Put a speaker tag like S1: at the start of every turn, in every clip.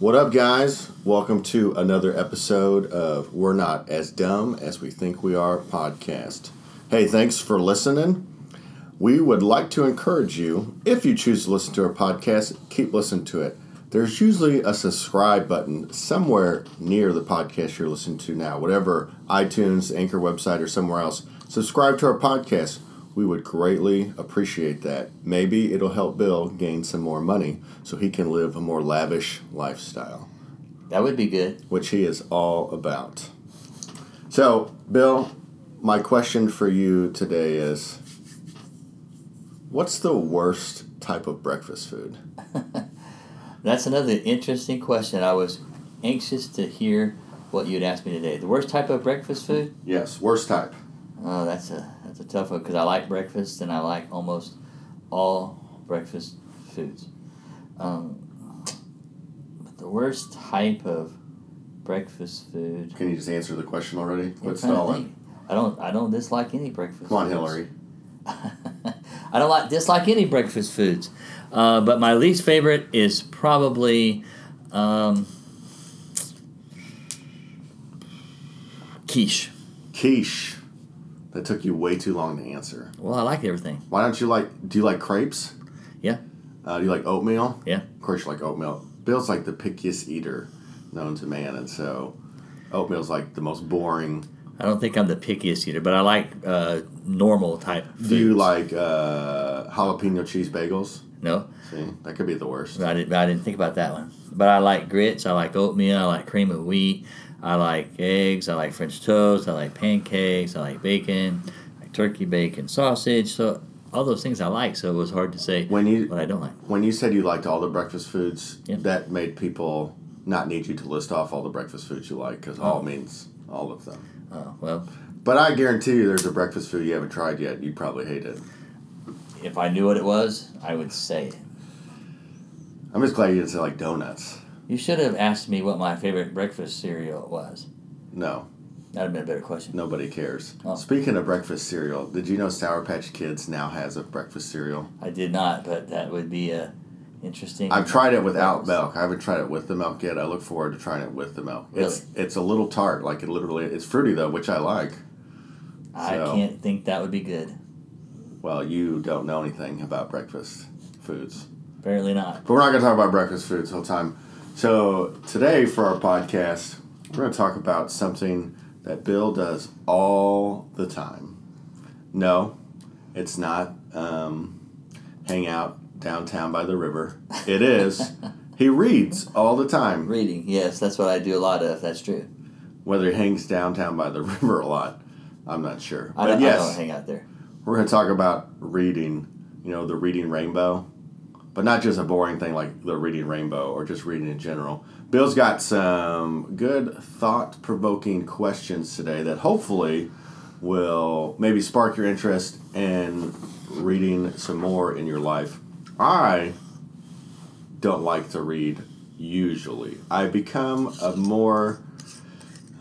S1: What up, guys? Welcome to another episode of We're Not As Dumb as We Think We Are podcast. Hey, thanks for listening. We would like to encourage you, if you choose to listen to our podcast, keep listening to it. There's usually a subscribe button somewhere near the podcast you're listening to now, whatever iTunes, Anchor website, or somewhere else. Subscribe to our podcast. We would greatly appreciate that. Maybe it'll help Bill gain some more money so he can live a more lavish lifestyle,
S2: That would be good.
S1: which he is all about. So, Bill, my question for you today is what's the worst type of breakfast food?
S2: That's another interesting question. I was anxious to hear what you'd ask me today. The worst type of breakfast food?
S1: Yes, worst type.
S2: Oh, that's a that's a tough one because I like breakfast and I like almost all breakfast foods. Um, but the worst type of breakfast food.
S1: Can you just answer the question already? Quit stalling.
S2: I don't I don't dislike any breakfast.
S1: Come on,
S2: foods.
S1: Hillary.
S2: I don't like dislike any breakfast foods, uh, but my least favorite is probably um, quiche.
S1: Quiche. That took you way too long to answer.
S2: Well, I like everything.
S1: Why don't you like? Do you like crepes?
S2: Yeah.
S1: Uh, do you like oatmeal?
S2: Yeah.
S1: Of course, you like oatmeal. Bill's like the pickiest eater known to man, and so oatmeal's like the most boring.
S2: I don't think I'm the pickiest eater, but I like uh, normal type. Foods.
S1: Do you like uh, jalapeno cheese bagels?
S2: No,
S1: See, that could be the worst.
S2: I didn't. I didn't think about that one. But I like grits. I like oatmeal. I like cream of wheat. I like eggs. I like French toast. I like pancakes. I like bacon. I like turkey bacon, sausage. So all those things I like. So it was hard to say
S1: When you
S2: what I don't like.
S1: when you said you liked all the breakfast foods,
S2: Yeah.
S1: that made people not need you to list off all the breakfast foods you like because all oh. means all of them.
S2: Oh well,
S1: But I guarantee you, there's a breakfast food you haven't tried yet. You'd probably hate it.
S2: if I knew what it was, I would say it.
S1: I'm just glad you didn't say like donuts.
S2: You should have asked me what my favorite breakfast cereal was.
S1: No,
S2: That'd have been a better question.
S1: nobody cares.
S2: Oh.
S1: Speaking of breakfast cereal, did you know Sour Patch Kids now has a breakfast cereal?
S2: I did not, but that would be a interesting.
S1: I've tried it without
S2: breakfast.
S1: milk. I haven't tried it with the milk yet. I look forward to trying it with the milk. It's it's a little tart, like it literally. It's fruity though, which I like.
S2: I
S1: So-
S2: can't think that would be good.
S1: Well, you don't know anything about breakfast foods.
S2: Apparently not.
S1: But we're not going to talk about breakfast foods the whole time. So today for our podcast, we're going to talk about something that Bill does all the time. No, it's not um, hang out downtown by the river. It is he reads all the time.
S2: Reading, yes, that's what I do a lot of. That's true.
S1: Whether he hangs downtown by the river a lot, I'm not sure.
S2: I don't, I don't hang out there.
S1: we're going to talk about reading. You know, the reading rainbow, but not just a boring thing like the reading rainbow or just reading in general. Bill's got some good thought provoking questions today that hopefully will maybe spark your interest in reading some more in your life. I don't like to read usually. I become a more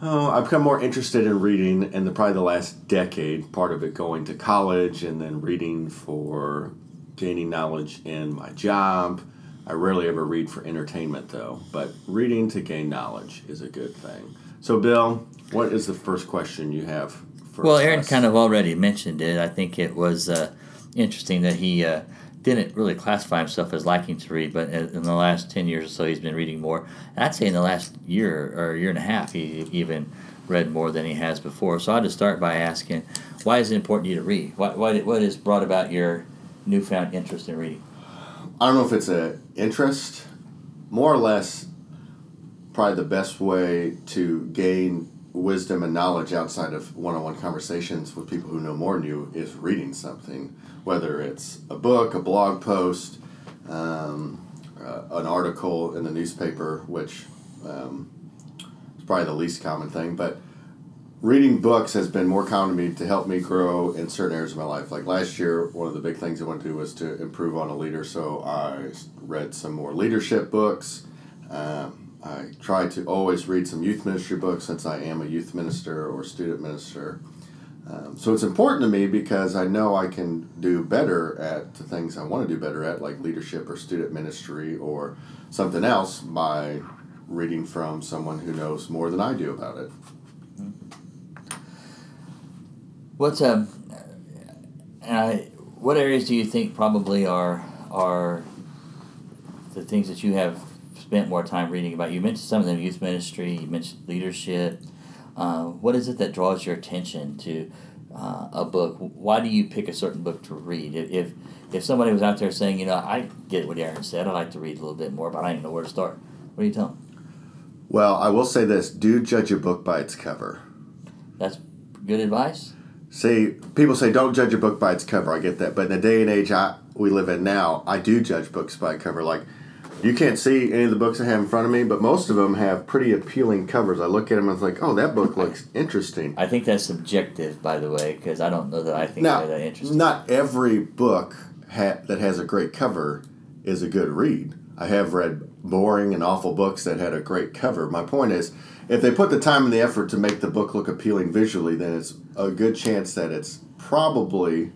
S1: Oh, I've become more interested in reading in the probably the last decade. Part of it going to college and then reading for gaining knowledge in my job. I rarely ever read for entertainment though, but reading to gain knowledge is a good thing. So, Bill, what is the first question you have for
S2: Well, Aaron
S1: us?
S2: kind of already mentioned it. I think it was uh, interesting that he uh, didn't really classify himself as liking to read, but in the last 10 years or so, he's been reading more. And I'd say in the last year or year and a half, he even read more than he has before. So I'd just start by asking, why is it important to you to read? What, what, what has brought about your newfound interest in reading?
S1: I don't know if it's a interest, more or less, probably the best way to gain wisdom and knowledge outside of one-on-one conversations with people who know more than you is reading something, whether it's a book, a blog post, um, uh, an article in the newspaper, which um, is probably the least common thing, but reading books has been more common to me to help me grow in certain areas of my life. Like last year, one of the big things I wanted to do was to improve on a leader, so I read some more leadership books. Um, I try to always read some youth ministry books since I am a youth minister or student minister. Um, so it's important to me because I know I can do better at the things I want to do better at, like leadership or student ministry or something else, by reading from someone who knows more than I do about it.
S2: What's um, uh, what areas do you think probably are are the things that you have spent more time reading about? You mentioned some of them: youth ministry. You mentioned leadership. Uh, what is it that draws your attention to uh, a book? Why do you pick a certain book to read? If, if if somebody was out there saying, you know, I get what Aaron said, I'd like to read a little bit more, but I don't even know where to start. What do you tell them?
S1: Well, I will say this: do judge a book by its cover.
S2: That's good advice.
S1: See, people say don't judge a book by its cover. I get that, but in the day and age I, we live in now, I do judge books by cover. Like, you can't see any of the books I have in front of me, but most of them have pretty appealing covers. I look at them and it's like, oh, that book looks interesting.
S2: I think that's subjective, by the way, because I don't know that I think
S1: Now,
S2: they're that interesting.
S1: not every book ha- that has a great cover is a good read. I have read boring and awful books that had a great cover. My point is, if they put the time and the effort to make the book look appealing visually, then it's a good chance that it's probably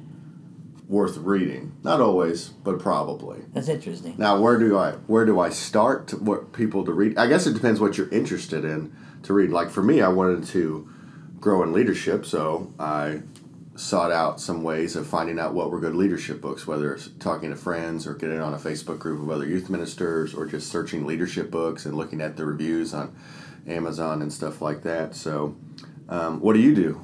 S1: worth reading. Not always, but probably.
S2: That's interesting.
S1: Now, where do I where do I start to what people to read? I guess it depends what you're interested in to read. Like for me, I wanted to grow in leadership, so I sought out some ways of finding out what were good leadership books, whether it's talking to friends or getting on a Facebook group of other youth ministers or just searching leadership books and looking at the reviews on Amazon and stuff like that. So, um, what do you do?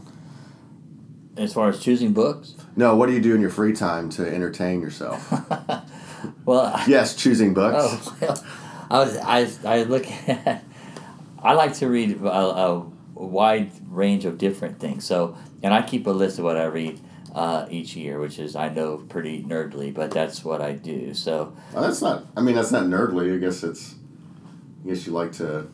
S2: As far as choosing books,
S1: No, what do you do in your free time to entertain yourself?
S2: well,
S1: yes, choosing books.
S2: Oh, well, I was I, I look at I like to read a, a wide range of different things. So, and I keep a list of what I read uh, each year, which is I know pretty nerdly, but that's what I do. So,
S1: Well, that's not. I mean, that's not nerdly. I guess it's. I guess you like to.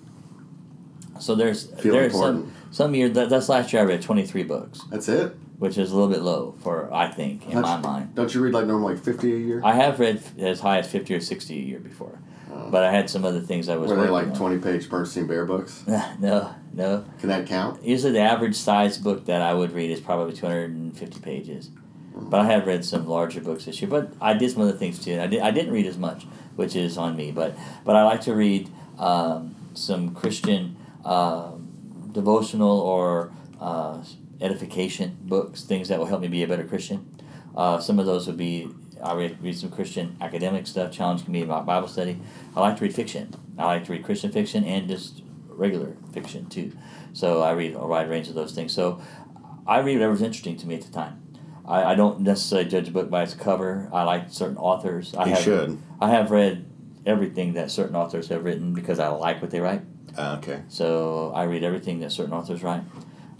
S2: so there's there's
S1: important.
S2: some some year that, that's last year I read twenty three books,
S1: That's it.
S2: Which is a little bit low for I think in my mind.
S1: Don't you read like normally like fifty a year?
S2: I have read as high as fifty or sixty a year before,
S1: Oh.
S2: but I had some other things I was.
S1: Were they like
S2: on.
S1: twenty page Berenstain Bear books?
S2: no, no.
S1: Can that count?
S2: Usually, the average size book that I would read is probably 250 pages. But I have read some larger books this year. But I did some other things too. I, did, I didn't read as much, which is on me. But but I like to read um, some Christian um devotional or uh, edification books, things that will help me be a better Christian. Uh, some of those would be I read, read some Christian academic stuff, challenging me about Bible study. I like to read fiction. I like to read Christian fiction and just regular fiction too. So I read a wide range of those things. So I read whatever's interesting to me at the time. I, I don't necessarily judge a book by its cover. I like certain authors. I
S1: You
S2: have,
S1: should.
S2: I have read everything that certain authors have written because I like what they write.
S1: Uh, okay.
S2: So I read everything that certain authors write.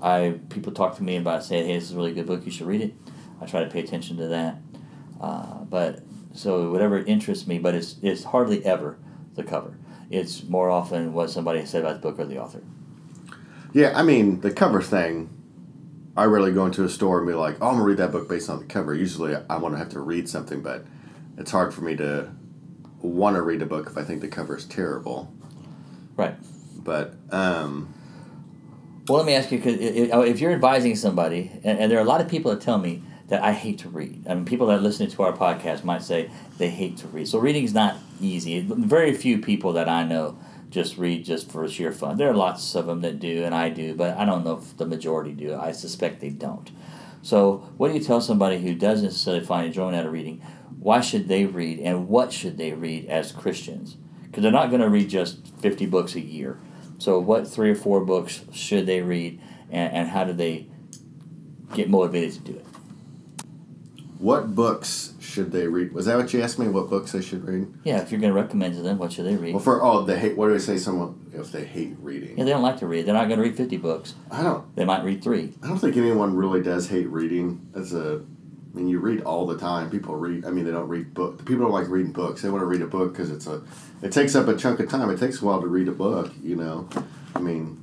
S2: I people talk to me about saying, "Hey, this is a really good book. You should read it." I try to pay attention to that. Uh, but so whatever interests me, but it's it's hardly ever the cover. It's more often what somebody said about the book or the author.
S1: Yeah, I mean the cover thing. I rarely go into a store and be like, "Oh, I'm gonna read that book based on the cover." Usually, I want to have to read something, but it's hard for me to want to read a book if I think the cover is terrible.
S2: Right.
S1: But um,
S2: Well, let me ask you, because if you're advising somebody, and, and there are a lot of people that tell me that I hate to read. I mean, people that listen to our podcast might say they hate to read. So reading is not easy. Very few people that I know just read just for sheer fun. There are lots of them that do, and I do, but I don't know if the majority do. I suspect they don't. So, what do you tell somebody who doesn't necessarily find enjoyment out of reading? Why should they read, and what should they read as Christians? Because they're not going to read just 50 books a year. So, what three or four books should they read, and, and how do they get motivated to do it?
S1: what books should they read? Was that what you asked me? What books they should read?
S2: Yeah, if you're going to recommend to them, what should they read?
S1: Well, for oh, they hate. What do I say? Someone if they hate reading.
S2: yeah, they don't like to read. They're not going to read 50 books.
S1: I don't.
S2: They might read three.
S1: I don't think anyone really does hate reading. As a, I mean, you read all the time. People read. I mean, they don't read book. People don't like reading books. They want to read a book because it's a. It takes up a chunk of time. It takes a while to read a book. You know, I mean,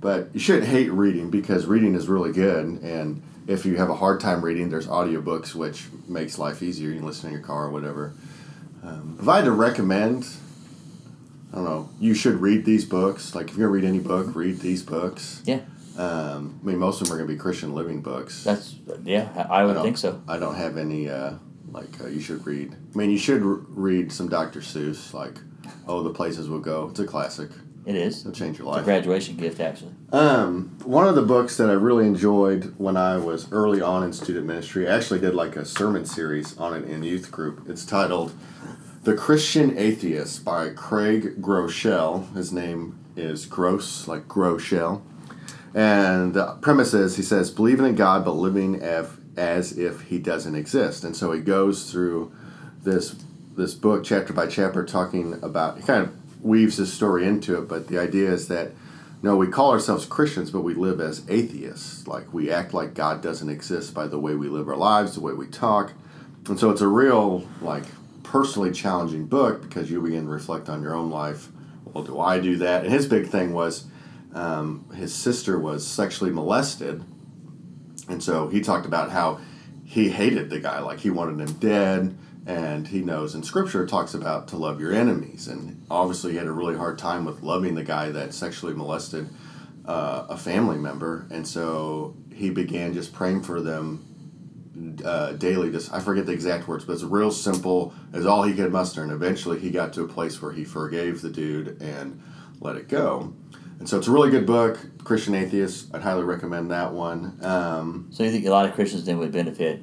S1: but you shouldn't hate reading because reading is really good. And if you have a hard time reading, there's audiobooks which makes life easier. You can listen in your car or whatever. Um, if I had to recommend, I don't know. You should read these books. Like if you're gonna read any book, read these books.
S2: Yeah.
S1: Um, I mean, most of them are going to be Christian living books.
S2: That's, yeah, I would
S1: don't-
S2: think so.
S1: I don't have any uh, like uh, you should read. I mean, you should r- read some Dr. Seuss, like Oh, the Places We'll Go. It's a classic.
S2: It is.
S1: It'll change your
S2: It's a
S1: life.
S2: graduation gift, actually.
S1: Um, one of the books that I really enjoyed when I was early on in student ministry, I actually did like a sermon series on it in youth group. It's titled The Christian Atheist by Craig Groeschel. His name is Gross, like Groeschel. And the premise is he says, believing in God but living as, as if he doesn't exist. And so he goes through this this book chapter by chapter talking about he kind of weaves his story into it, but the idea is that no, we call ourselves Christians, but we live as atheists. Like we act like God doesn't exist by the way we live our lives, the way we talk. And so it's a real like personally challenging book because you begin to reflect on your own life. Well, do I do that? And his big thing was um, his sister was sexually molested, and so he talked about how he hated the guy, like he wanted him dead. And he knows in scripture talks about to love your enemies. And obviously, he had a really hard time with loving the guy that sexually molested uh, a family member. And so he began just praying for them uh, daily. Just I forget the exact words, but it's real simple. It's all he could muster. And eventually, he got to a place where he forgave the dude and let it go. And so it's a really good book, Christian Atheist. I'd highly recommend that one. Um,
S2: So you think a lot of Christians then would benefit?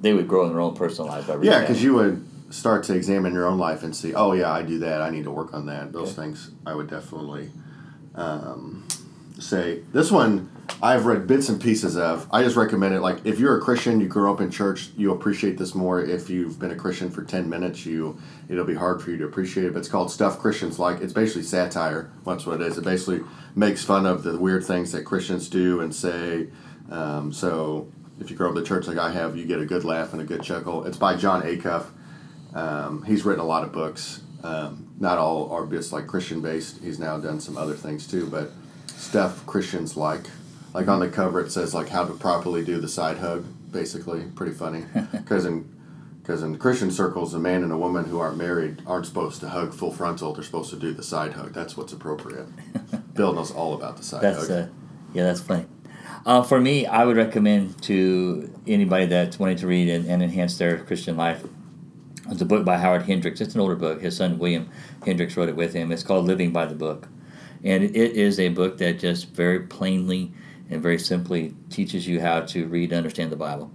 S2: They would grow in their own personal lives by reading
S1: Yeah, because you would start to examine your own life and see, oh yeah, I do that. I need to work on that. Those
S2: Okay.
S1: things I would definitely um, say. This one I've read bits and pieces of. I just recommend it. Like if you're a Christian, you grew up in church, you appreciate this more. If you've been a Christian for ten minutes, you it'll be hard for you to appreciate it. But it's called Stuff Christians Like. It's basically satire. That's what it is. It basically makes fun of the weird things that Christians do and say. Um, so if you grow up in the church like I have, you get a good laugh and a good chuckle. It's by Jon Acuff. Um, he's written a lot of books. Um, not all are just like Christian based. He's now done some other things too, but stuff Christians like. Like on the cover, it says like how to properly do the side hug. Basically, pretty funny. Because in because in Christian circles, a man and a woman who aren't married aren't supposed to hug full frontal. They're supposed to do the side hug. That's what's appropriate. Bill knows all about the side
S2: That's
S1: hug.
S2: uh, yeah, that's funny. Uh, for me, I would recommend to anybody that's wanting to read and, and enhance their Christian life. It's a book by Howard Hendricks. It's an older book. His son William Hendricks wrote it with him. It's called Living by the Book, and it is a book that just very plainly and very simply teaches you how to read and understand the Bible.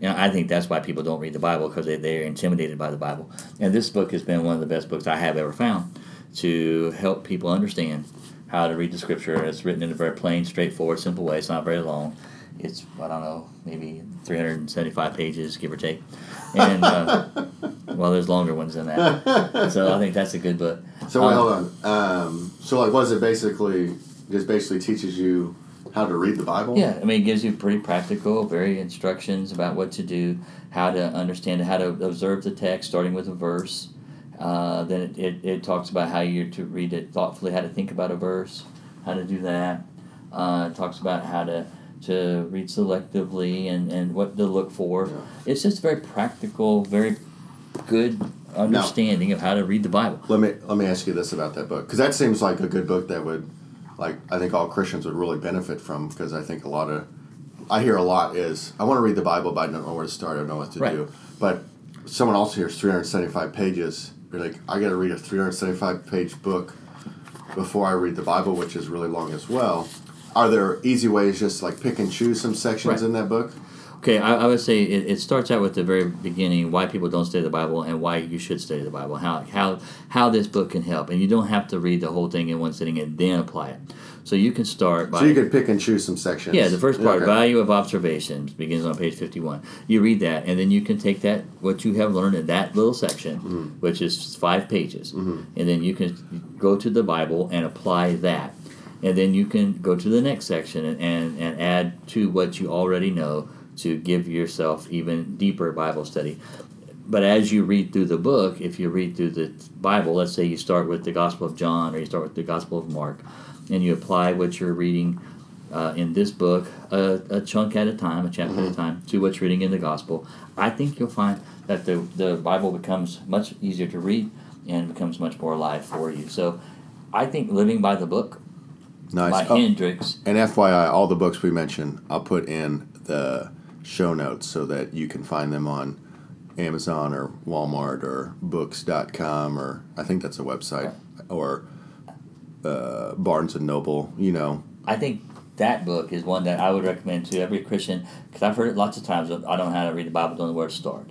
S2: And I think that's why people don't read the Bible because they, they're intimidated by the Bible. And this book has been one of the best books I have ever found to help people understand how to read the Scripture. It's written in a very plain, straightforward, simple way. It's not very long. It's I don't know, maybe 375 pages, give or take. And uh, well, there's longer ones than that. So I think that's a good book.
S1: So wait,
S2: Um,
S1: hold on. Um, so like, what is it basically? Just basically teaches you how to read the Bible.
S2: Yeah, I mean, it gives you pretty practical, very instructions about what to do, how to understand how to observe the text, starting with a verse. Uh, then it, it, it talks about how you're to read it thoughtfully, how to think about a verse, how to do that. Uh, it talks about how to, to read selectively and, and what to look for.
S1: Yeah.
S2: It's just very practical, very good understanding of how to read the Bible.
S1: Let me let me ask you this about that book because that seems like a good book that would, like, I think all Christians would really benefit from because I think a lot of, I hear a lot is I want to read the Bible but I don't know where to start. I don't know what to
S2: Right.
S1: do. But someone else hears 375 pages. You're like, I got to read a 375 page book before I read the Bible, which is really long as well. Are there easy ways just like pick and choose some sections
S2: Right.
S1: in that book?
S2: Okay, I, I would say it, it starts out with the very beginning why people don't study the Bible and why you should study the Bible, how, how, how this book can help. And you don't have to read the whole thing in one sitting and then apply it. So you can start by.
S1: So you could pick and choose some sections.
S2: yeah, the first part,
S1: Okay.
S2: value of observations, begins on page 51. You read that, and then you can take that, what you have learned in that little section,
S1: Mm-hmm.
S2: which is five pages, and then you can go to the Bible and apply that. And then you can go to the next section and, and, and add to what you already know to give yourself even deeper Bible study. But as you read through the book, if you read through the Bible, let's say you start with the Gospel of John or you start with the Gospel of Mark, and you apply what you're reading uh, in this book a, a chunk at a time, a chapter at a time, to what's reading in the gospel, I think you'll find that the, the Bible becomes much easier to read and becomes much more alive for you. So I think living by the book
S1: Nice.
S2: by
S1: Oh,
S2: Hendricks.
S1: and FYI, all the books we mentioned, I'll put in the show notes so that you can find them on Amazon or Walmart or books.com or I think that's a website or uh, Barnes and Noble. You know,
S2: I think that book is one that I would recommend to every Christian because I've heard it lots of times. I don't know how to read the Bible, don't know where to start.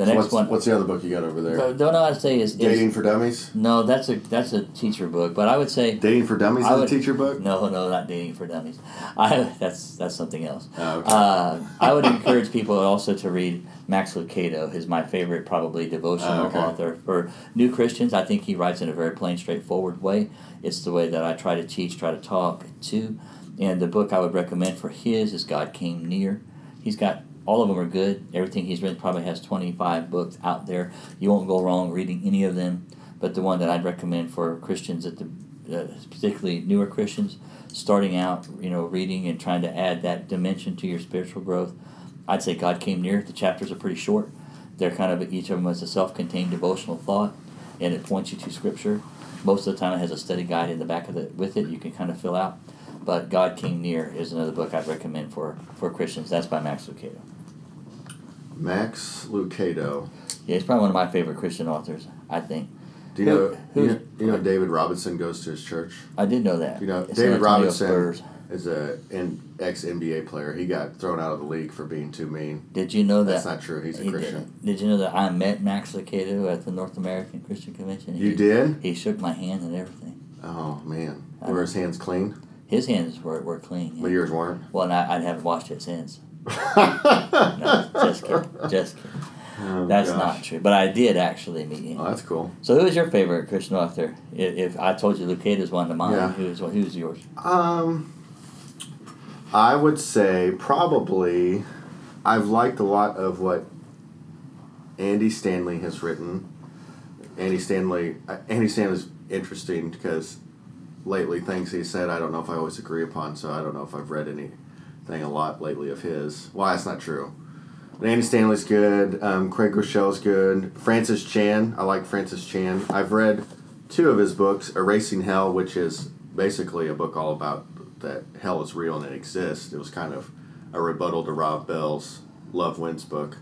S2: The next
S1: what's,
S2: one,
S1: what's the other book you got over there?
S2: don't know how to say is, is
S1: Dating for Dummies.
S2: no. That's a that's a teacher book, but I would say
S1: Dating for Dummies
S2: I
S1: is
S2: would-
S1: a teacher book.
S2: no, no, not dating for dummies. I that's that's something else.
S1: Oh, okay.
S2: Uh, I would encourage people also to read Max Lucado. He's my favorite, probably devotional
S1: Oh, okay.
S2: author for new Christians. I think he writes in a very plain, straightforward way. It's the way that I try to teach, try to talk to. And the book I would recommend for his is God Came Near. He's got all of them are good. Everything he's written probably has twenty five books out there. You won't go wrong reading any of them. But the one that I'd recommend for Christians at the uh, particularly newer Christians starting out, you know, reading and trying to add that dimension to your spiritual growth, I'd say God came near. The chapters are pretty short. They're kind of each of them is a self-contained devotional thought, and it points you to Scripture. Most of the time, it has a study guide in the back of it with it. You can kind of fill out. But God Came Near is another book I'd recommend for for Christians. That's by Max Lucado.
S1: Max Lucado.
S2: Yeah, he's probably one of my favorite Christian authors. I think.
S1: Do you
S2: Who-
S1: know?
S2: who's-
S1: You know, you know David Robinson goes to his church.
S2: I did know that.
S1: You know
S2: San
S1: David Robinson
S2: Spurs.
S1: is a an ex NBA player. He got thrown out of the league for being too mean.
S2: Did you know that?
S1: That's not true. He's a
S2: He
S1: Christian.
S2: Did. did you know that I met Max Lucado at the North American Christian Convention?
S1: You
S2: he,
S1: did?
S2: He shook my hand and everything.
S1: Oh man,
S2: I
S1: were his hands clean?
S2: His hands were, were clean. yeah.
S1: But yours weren't.
S2: Well, and I, I haven't washed it since. No, just kidding. Just kidding.
S1: Oh,
S2: That's
S1: gosh.
S2: not true. But I did actually meet him.
S1: Oh, that's cool.
S2: So, who is your favorite Christian author? If, if I told you Lucado's one of mine,
S1: Yeah.
S2: who's who's yours?
S1: Um, I would say probably I've liked a lot of what Andy Stanley has written. Andy Stanley, uh, Andy Stanley's interesting because lately things he said I don't know if I always agree upon, so I don't know if I've read anything a lot lately of his. Why that's not true. But Andy Stanley's good. Um, Craig Groeschel's good. Francis Chan, I like Francis Chan. I've read two of his books, Erasing Hell, which is basically a book all about that hell is real and it exists. It was kind of a rebuttal to Rob Bell's Love Wins book.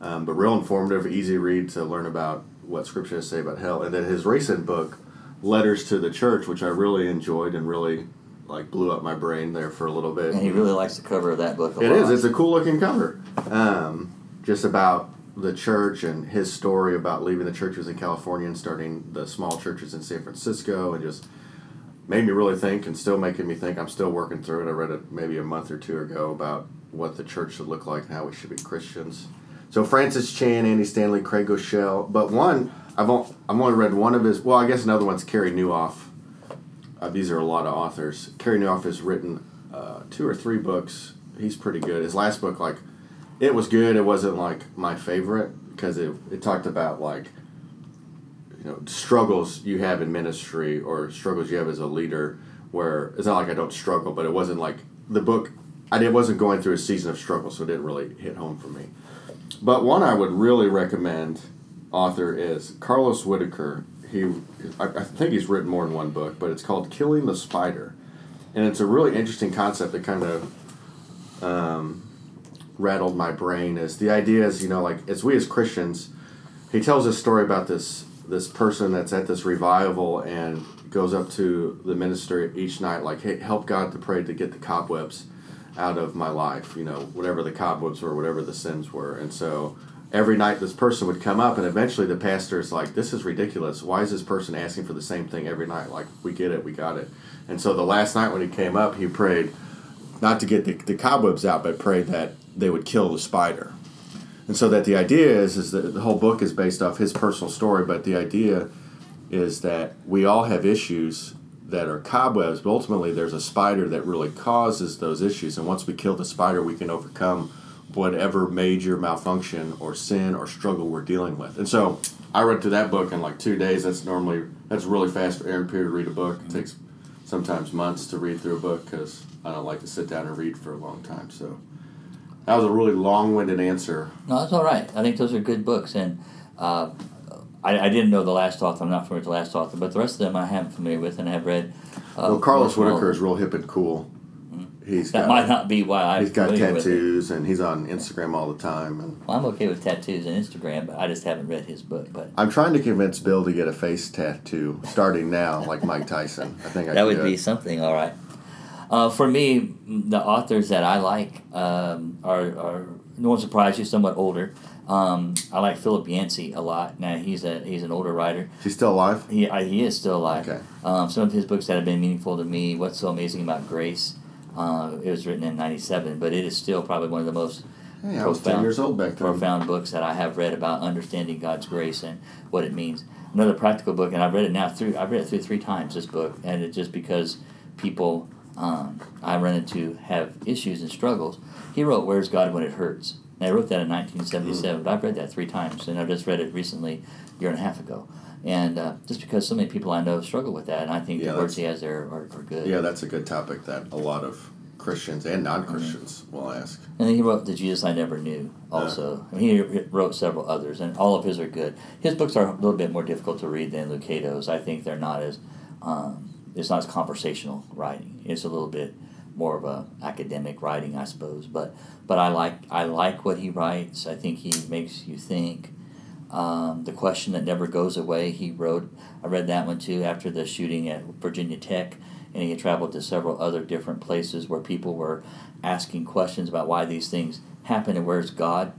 S1: Um, but real informative, easy read to learn about what Scripture has to say about hell. And then his recent book, Letters to the Church, which I really enjoyed and really like blew up my brain there for a little bit.
S2: And he really likes the cover of that book a
S1: It
S2: lot.
S1: is. It's a cool looking cover. Um, just about the church and his story about leaving the churches in California and starting the small churches in San Francisco, and just made me really think, and still making me think. I'm still working through it. I read it maybe a month or two ago about what the church should look like and how we should be Christians. So Francis Chan, Andy Stanley, Craig Groeschel, but one I've only, I've only read one of his. Well, I guess another one's Carey Nieuwhof. Uh, these are a lot of authors. Carey Nieuwhof has written uh, two or three books. He's pretty good. His last book, like, it was good. It wasn't like my favorite because it, it talked about like you know struggles you have in ministry or struggles you have as a leader. Where it's not like I don't struggle, but it wasn't like the book. I did, wasn't going through a season of struggle, so it didn't really hit home for me. But one I would really recommend author is Carlos Whitaker. He, I, I think he's written more than one book, but it's called Killing the Spider, and it's a really interesting concept that kind of um, rattled my brain. Is the idea is you know like as we as Christians, he tells a story about this this person that's at this revival and goes up to the minister each night like hey help God to pray to get the cobwebs out of my life you know whatever the cobwebs were whatever the sins were and so every night this person would come up and eventually the pastor is like this is ridiculous. Why is this person asking for the same thing every night? Like we get it we got it. And so the last night when he came up he prayed not to get the, the cobwebs out but prayed that they would kill the spider. And so that the idea is is that the whole book is based off his personal story but the idea is that we all have issues that are cobwebs but ultimately there's a spider that really causes those issues. And once we kill the spider we can overcome whatever major malfunction or sin or struggle we're dealing with and so i read through that book in like two days that's normally that's really fast for aaron Pierre to read a book it takes sometimes months to read through a book because i don't like to sit down and read for a long time so that was a really long-winded answer
S2: No, that's all right. I think those are good books, and uh, I, I didn't know the last author. I'm not familiar with the last author, but the rest of them I am familiar with and have read. Uh,
S1: Well, Carlos. Whitaker is real hip and cool. He's
S2: that
S1: got,
S2: might not be why I'm
S1: He's got tattoos, and he's on Instagram all the time. And
S2: Well, I'm okay with tattoos and Instagram, but I just haven't read his book. But
S1: I'm trying to convince Bill to get a face tattoo starting now, like Mike Tyson. I think I
S2: that would be something, all right. Uh, for me, the authors that I like um, are, are no one surprise you, somewhat older. Um, I like Philip Yancey a lot. Now he's a he's an older writer.
S1: He's still alive.
S2: He I, he is still alive.
S1: Okay.
S2: Um, some of his books that have been meaningful to me. What's so amazing about Grace? Uh, it was written in '97, but it is still probably one of the most
S1: Hey, I was ten
S2: Profound.
S1: years old back then.
S2: profound books that I have read about understanding God's grace and what it means. Another practical book, and I've read it now through. I've read it through three times. This book, and it's just because people um, I run into have issues and struggles. He wrote "Where's God When It Hurts." And I wrote that in 1977, but I've read that three times, and I just read it recently, a year and a half ago. And uh, just because so many people I know struggle with that, and I think
S1: Yeah,
S2: the words he has there are, are good.
S1: Yeah, that's a good topic that a lot of Christians and non-Christians will ask.
S2: And then he wrote The Jesus I Never Knew also. I mean, he wrote several others, and all of his are good. His books are a little bit more difficult to read than Lucado's. I think they're not as, um, it's not as conversational writing. It's a little bit more of a academic writing, I suppose. But but I like I like what he writes. I think he makes you think. Um, the question that never goes away. He wrote. I read that one too after the shooting at Virginia Tech, and he had traveled to several other different places where people were asking questions about why these things happen and where's God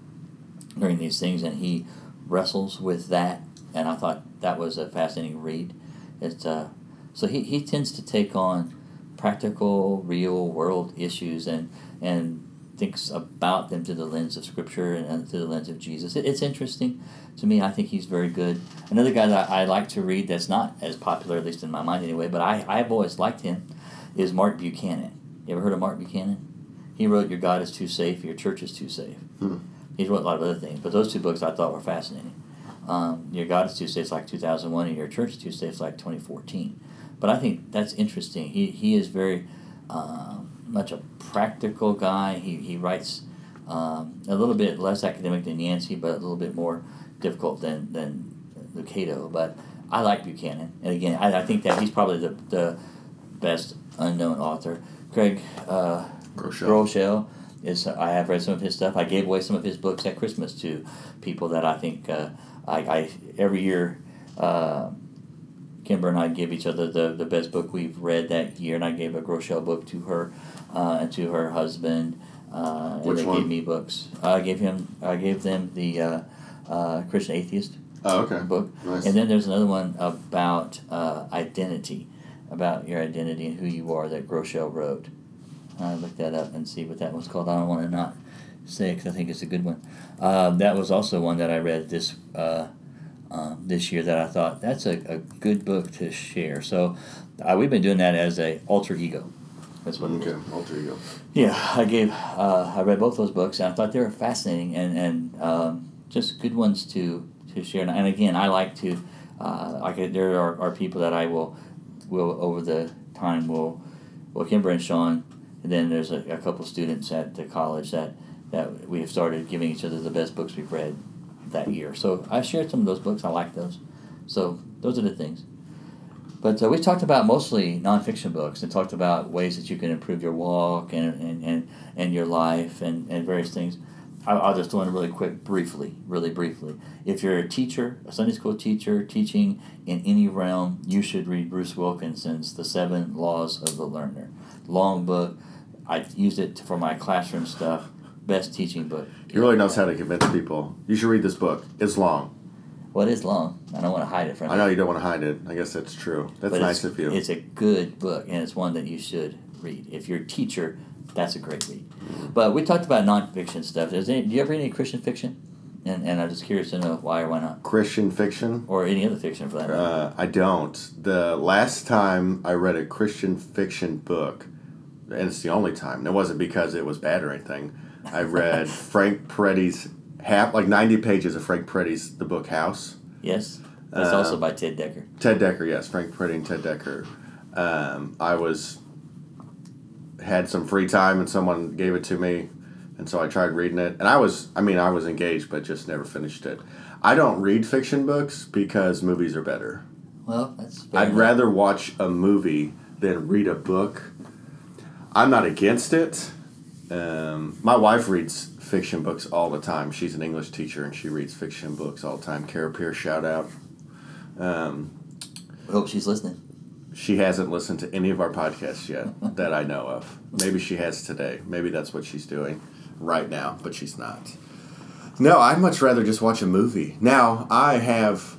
S2: during these things, and he wrestles with that. And I thought that was a fascinating read. It's uh, so he, he tends to take on practical, real world issues and and thinks about them through the lens of Scripture and, through the lens of Jesus. It, it's interesting to me. I think he's very good. Another guy that I like to read that's not as popular, at least in my mind anyway, but I, I've always liked him, is Mark Buchanan. You ever heard of Mark Buchanan? He wrote Your God is Too Safe, Your Church is Too Safe.
S1: Hmm.
S2: He wrote a lot of other things, but those two books I thought were fascinating. Um, Your God is Too Safe is like 2001, and Your Church is Too Safe is like 2014. But I think that's interesting. He, he is very um, much a practical guy. He, he writes um, a little bit less academic than Yancey, but a little bit more difficult than, than Lucado. But I like Buchanan. And again, I, I think that he's probably the, the best unknown author. Craig uh,
S1: Groeschel.
S2: Groeschel is I have read some of his stuff. I gave away some of his books at Christmas to people that I think uh, I, I every year. Uh, Kimber and I give each other the, the best book we've read that year, and I gave a Groeschel book to her uh, and to her husband. Uh, and they
S1: one?
S2: gave me books. I gave him. I gave them the uh, uh, Christian Atheist
S1: Oh, okay.
S2: book,
S1: Nice.
S2: and then there's another one about uh, identity, about your identity and who you are that Groeschel wrote. I looked that up and see what that was called. I don't want to not say because I think it's a good one. Uh, that was also one that I read this uh, uh, this year that I thought that's a, a good book to share. So uh, we've been doing that as a alter ego. That's what.
S1: Okay, alter ego.
S2: Yeah, I gave uh, I read both those books and I thought they were fascinating and and um, just good ones to to share. And, and again, I like to uh, like there are, are people that I will will over the time will well Kimber and Sean, and then there's a, a couple students at the college that that we have started giving each other the best books we've read that year. So I shared some of those books. I like those. So those are the things. But uh, we talked about mostly nonfiction books and talked about ways that you can improve your walk and, and, and, and your life and, and various things. I'll, I'll just do one really quick, briefly, really briefly. If you're a teacher, a Sunday school teacher, teaching in any realm, you should read Bruce Wilkinson's The Seven Laws of the Learner. Long book. I used it for my classroom stuff. Best teaching book.
S1: He really knows how to convince people. You should read this book. It's long.
S2: Well, it is long. I don't want to hide it from
S1: I know you don't want to hide it. I guess that's true. That's
S2: But
S1: nice of you.
S2: It's a good book, and it's one that you should read. If you're a teacher, that's a great read. But we talked about nonfiction stuff. Is any, do you ever read any Christian fiction? And, and I'm just curious to know why or why not,
S1: Christian fiction.
S2: or any other fiction for that matter.
S1: Uh, I don't. The last time I read a Christian fiction book, and it's the only time. and It wasn't because it was bad or anything. I read Frank Peretti's half, like ninety pages of Frank Peretti's The Book House.
S2: yes, that's also by Ted Dekker.
S1: Ted Dekker, yes, Frank Peretti and Ted Dekker. Um, I was had some free time and someone gave it to me, and so I tried reading it. And I was, I mean, I was engaged, but just never finished it. I don't read fiction books because movies are better.
S2: Well, that's. fair
S1: I'd
S2: enough.
S1: rather watch a movie than read a book. I'm not against it. Um, my wife reads fiction books all the time. She's an English teacher and she reads fiction books all the time. Kara Pierce, shout out. Um,
S2: I hope she's listening.
S1: she hasn't listened to any of our podcasts yet that I know of. Maybe she has today. Maybe that's what she's doing right now, but she's not. No, I'd much rather just watch a movie. Now, I have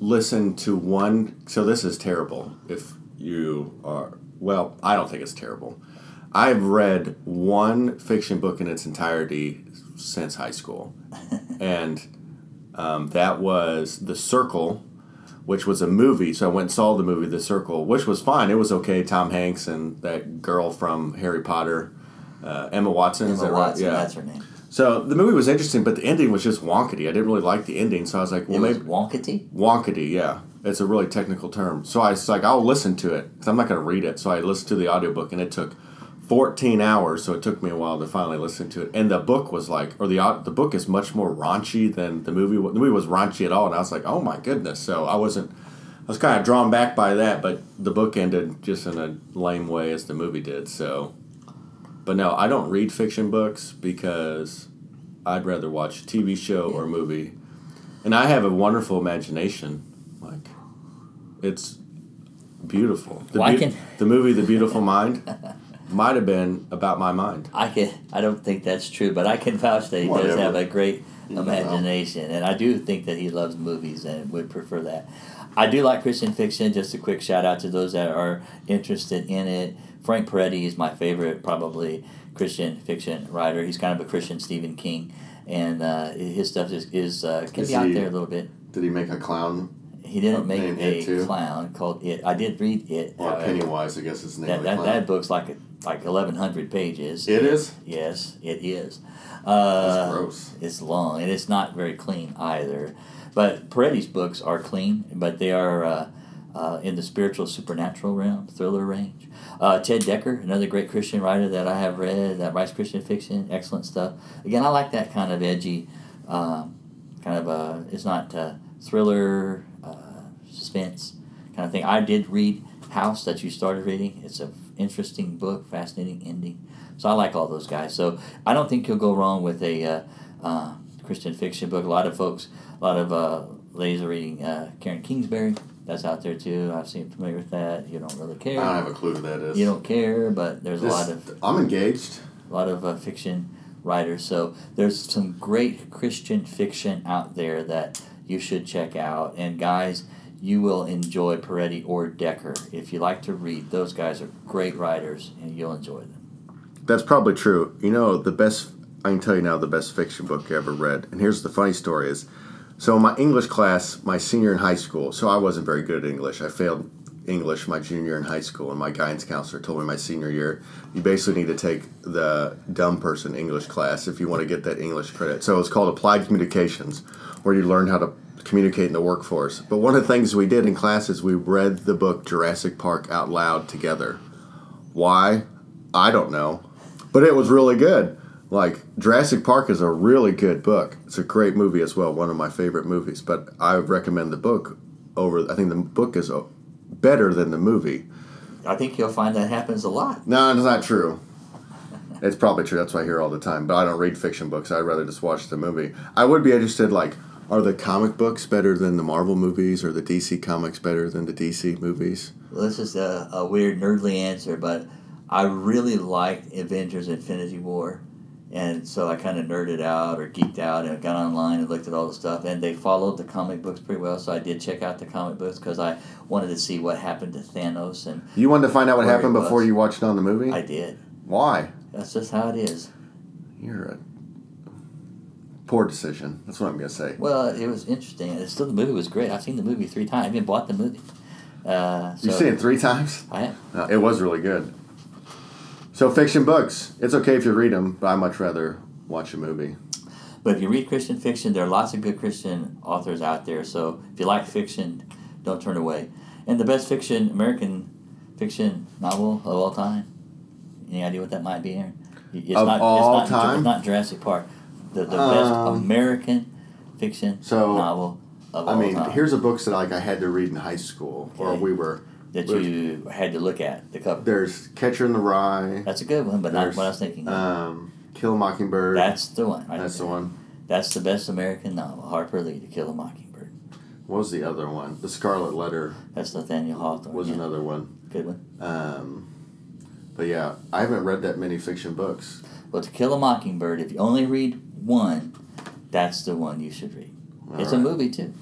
S1: listened to one, so this is terrible if you are, well, I don't think it's terrible. I've read one fiction book in its entirety since high school, and um, that was The Circle which was a movie. So I went and saw the movie The Circle, which was fine. It was okay. Tom Hanks and that girl from Harry Potter, uh, Emma Watson. is
S2: Emma
S1: that right?
S2: Watson, that's her name.
S1: So the movie was interesting, but the ending was just wonkety. I didn't really like the ending, so I was like, well,
S2: was
S1: maybe
S2: wonkety.
S1: wonkety. Yeah, it's a really technical term. So I was like, I'll listen to it because I'm not going to read it. So I listened to the audiobook, and it took 14 hours. So it took me a while to finally listen to it. And the book was like, or the the book is much more raunchy than the movie. The movie was raunchy at all, and I was like, oh my goodness. So I wasn't. I was kind of drawn back by that, but the book ended just in a lame way as the movie did. So, but no, I don't read fiction books because I'd rather watch a TV show or movie, and I have a wonderful imagination. Like, it's beautiful. The,
S2: Well, I can-
S1: the movie The Beautiful Mind might have been about my mind.
S2: I can. I don't think that's true, but I can vouch that he does have a great
S1: You know.
S2: imagination, and I do think that he loves movies and would prefer that. I do like Christian fiction. Just a quick shout out to those that are interested in it. Frank Peretti is my favorite, probably Christian fiction writer. He's kind of a Christian Stephen King, and uh, his stuff is, is uh, can
S1: Is
S2: be out
S1: he-
S2: there a little bit.
S1: Did he make a clown
S2: He didn't make
S1: Named
S2: a
S1: It too?
S2: clown called It. I did read It.
S1: or
S2: however.
S1: Pennywise? I guess his name
S2: That, that, that book's like a, like eleven hundred pages.
S1: It is?
S2: Yes, it is. Uh,
S1: That's gross.
S2: It's long and it's not very clean either. But Peretti's books are clean, but they are uh, uh, in the spiritual supernatural realm, thriller range. Uh, Ted Dekker, another great Christian writer that I have read that writes Christian fiction, excellent stuff. Again, I like that kind of edgy, um, kind of uh, it's not uh, thriller, suspense kind of thing. I did read House that you started reading. It's an interesting book, fascinating ending. So I like all those guys. So I don't think you'll go wrong with a uh, uh, Christian fiction book. A lot of folks, a lot of uh, ladies are reading uh, Karen Kingsbury. That's out there too. I've seen familiar with that. You don't really care.
S1: I don't have a clue who that is.
S2: you don't care, but there's a lot of
S1: I'm engaged.
S2: a lot of uh, fiction writers. So there's some great Christian fiction out there that you should check out. And guys, you will enjoy Peretti or Dekker if you like to read. Those guys are great writers, and you'll enjoy them.
S1: That's probably true. You know, the best I can tell you now the best fiction book I ever read. And here's the funny story is so in my English class, my senior in high school, so I wasn't very good at English. I failed English my junior in high school and my guidance counselor told me my senior year, you basically need to take the dumb person English class if you want to get that English credit. So it's called applied communications where you learn how to communicate in the workforce. But one of the things we did in class is we read the book Jurassic Park out loud together. Why? I don't know. But it was really good. Like Jurassic Park is a really good book. It's a great movie as well, one of my favorite movies. But I would recommend the book over. I think the book is uh, better than the movie.
S2: I think you'll find that happens a lot.
S1: No, it's not true. It's probably true. That's what I hear all the time. But I don't read fiction books. I'd rather just watch the movie. I would be interested. Like, are the comic books better than the Marvel movies, or the DC comics better than the DC movies?
S2: Well, this is a, a weird, nerdly answer, but I really liked Avengers Infinity War. And so I kind of nerded out or geeked out and got online and looked at all the stuff. And they followed the comic books pretty well. So I did check out the comic books because I wanted to see what happened to Thanos. And
S1: You wanted to find out what happened before you watched on the movie.
S2: I did.
S1: Why?
S2: That's just how it is.
S1: You're a poor decision. That's what I'm gonna say.
S2: Well, it was interesting. It's still, the movie was great. I've seen the movie three times. I even bought the movie. Uh, so
S1: You've seen it three times.
S2: I have.
S1: No, it was really good. So fiction books. It's okay if you read them, but I much rather watch a movie.
S2: But if you read Christian fiction, there are lots of good Christian authors out there. So if you like fiction, don't turn away. And the best fiction, American fiction novel of all time. Any idea what that might be, Aaron? It's
S1: Of all
S2: it's not,
S1: time?
S2: It's not Jurassic Park. The, the best
S1: Um,
S2: American fiction
S1: so,
S2: novel of
S1: I
S2: all
S1: mean,
S2: time.
S1: here's a books that like I had to read in high school, or we were
S2: that
S1: There's-
S2: you had to look at the cover.
S1: There's Catcher in the Rye.
S2: That's a good one, but not what I was thinking.
S1: Um, Kill a Mockingbird.
S2: That's the one. Right
S1: That's the one.
S2: That's the best American novel, Harper Lee, To Kill a Mockingbird.
S1: What was the other one? The Scarlet Letter
S2: That's Nathaniel Hawthorne.
S1: was
S2: yeah.
S1: another one.
S2: good one.
S1: Um, but yeah, I haven't read that many fiction books.
S2: Well, To Kill a Mockingbird, if you only read one, that's the one you should read. it's a movie too.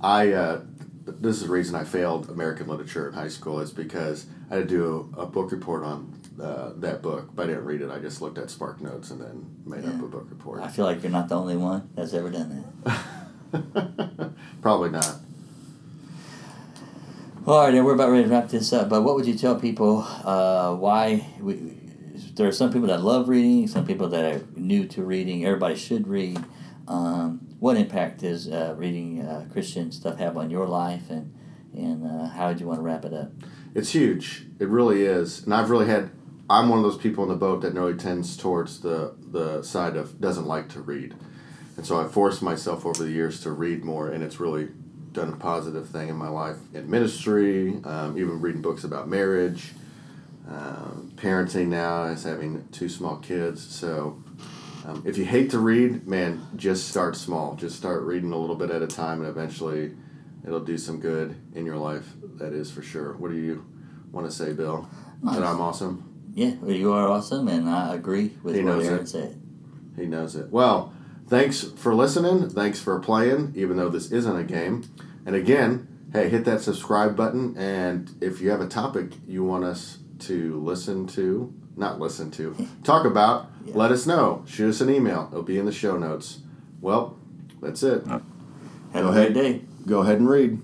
S1: I uh, this is the reason I failed American literature in high school is because I had to do a, a book report on uh, that book, but I didn't read it. I just looked at SparkNotes and then made up a book report.
S2: I feel like you're not the only one that's ever done that.
S1: Probably not.
S2: All right, we're about ready to wrap this up. But what would you tell people? Uh, why we, there are some people that love reading, some people that are new to reading. Everybody should read. Um, what impact does uh, reading uh, Christian stuff have on your life, and and uh, how would you want to wrap it up?
S1: It's huge. It really is. And I've really had. I'm one of those people in the boat that really tends towards the the side of doesn't like to read, and so I forced myself over the years to read more, and it's really done a positive thing in my life in ministry, um, even reading books about marriage, um, parenting now as having two small kids. So. Um, if you hate to read, man, just start small. Just start reading a little bit at a time, and eventually, it'll do some good in your life. That is for sure. What do you want to say, Bill? That I'm awesome.
S2: Yeah, you are awesome, and I agree with
S1: He
S2: what Aaron
S1: it.
S2: said.
S1: He knows it. Well, thanks for listening. Thanks for playing, even though this isn't a game. And again, hey, hit that subscribe button. And if you have a topic you want us to listen to, not listen to, talk about,
S2: Yeah.
S1: let us know. Shoot us an email. It'll be in the show notes. Well, that's it.
S2: Have
S1: Go
S2: a
S1: ahead.
S2: great day.
S1: Go ahead and read.